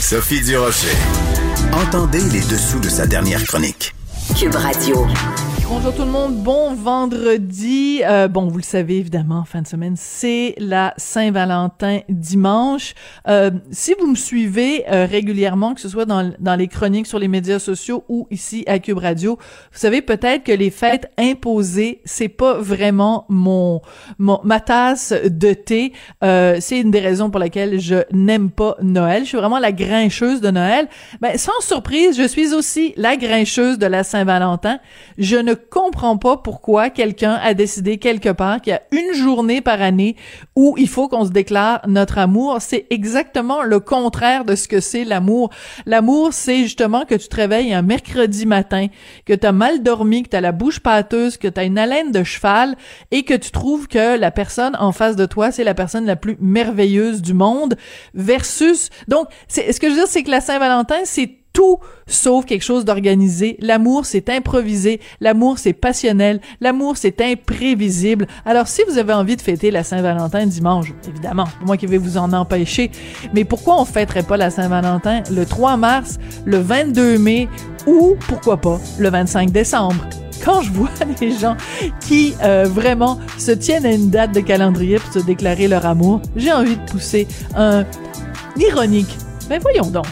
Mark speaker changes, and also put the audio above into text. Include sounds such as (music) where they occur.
Speaker 1: Sophie Durocher. Entendez les dessous de sa dernière chronique.
Speaker 2: Cube Radio.
Speaker 3: Bonjour tout le monde, bon vendredi. Euh, bon, vous le savez évidemment, fin de semaine, c'est la Saint-Valentin dimanche. Euh, si vous me suivez euh, régulièrement, que ce soit dans, dans les chroniques sur les médias sociaux ou ici à Cube Radio, vous savez peut-être que les fêtes imposées, c'est pas vraiment mon, mon ma tasse de thé. C'est une des raisons pour lesquelles je n'aime pas Noël. Je suis vraiment la grincheuse de Noël. Ben, sans surprise, je suis aussi la grincheuse de la Saint-Valentin. Comprends pas pourquoi quelqu'un a décidé quelque part qu'il y a une journée par année où il faut qu'on se déclare notre amour. C'est exactement le contraire de ce que c'est l'amour. L'amour, c'est justement que tu te réveilles un mercredi matin, que tu as mal dormi, que tu as la bouche pâteuse, que tu as une haleine de cheval et que tu trouves que la personne en face de toi, c'est la personne la plus merveilleuse du monde versus donc ce que je veux dire c'est que la Saint-Valentin, c'est tout sauf quelque chose d'organisé. L'amour, c'est improvisé. L'amour, c'est passionnel. L'amour, c'est imprévisible. Alors, si vous avez envie de fêter la Saint-Valentin dimanche, évidemment, moi qui vais vous en empêcher, mais pourquoi on fêterait pas la Saint-Valentin le 3 mars, le 22 mai ou, pourquoi pas, le 25 décembre? quand je vois (laughs) des gens qui euh, vraiment se tiennent à une date de calendrier pour se déclarer leur amour, j'ai envie de pousser un ironique. Ben voyons donc.